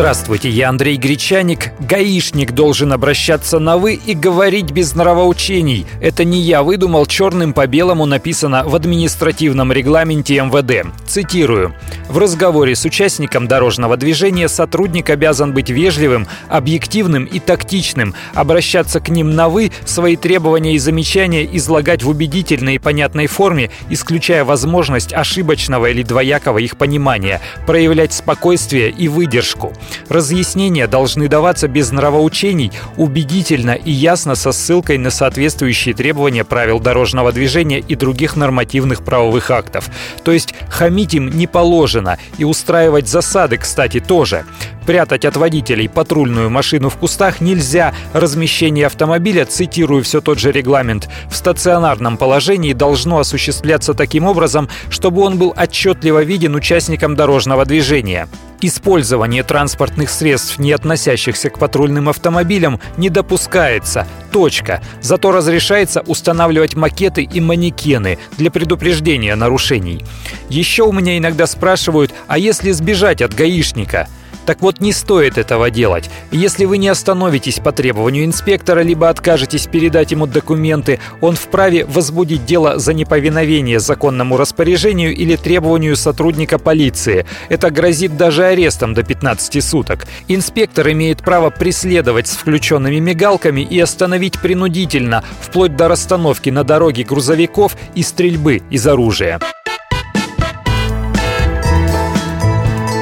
Здравствуйте, я Андрей Гречаник. Гаишник должен обращаться на «вы» и говорить без нравоучений. Это не я выдумал, черным по белому написано в административном регламенте МВД. Цитирую. В разговоре с участником дорожного движения сотрудник обязан быть вежливым, объективным и тактичным, обращаться к ним на «вы», свои требования и замечания излагать в убедительной и понятной форме, исключая возможность ошибочного или двоякого их понимания, проявлять спокойствие и выдержку. Разъяснения должны даваться без нравоучений, убедительно и ясно со ссылкой на соответствующие требования правил дорожного движения и других нормативных правовых актов. То есть хамить им не положено, и устраивать засады, кстати, тоже. Прятать от водителей патрульную машину в кустах нельзя. Размещение автомобиля, цитирую все тот же регламент, в стационарном положении должно осуществляться таким образом, чтобы он был отчетливо виден участникам дорожного движения. Использование транспортных средств, не относящихся к патрульным автомобилям, не допускается. Точка. Зато разрешается устанавливать макеты и манекены для предупреждения нарушений. Еще у меня иногда спрашивают, а если сбежать от гаишника – так вот, не стоит этого делать. Если вы не остановитесь по требованию инспектора, либо откажетесь передать ему документы, он вправе возбудить дело за неповиновение законному распоряжению или требованию сотрудника полиции. Это грозит даже арестом до 15 суток. Инспектор имеет право преследовать с включенными мигалками и остановить принудительно, вплоть до расстановки на дороге грузовиков и стрельбы из оружия.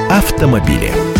Автомобили.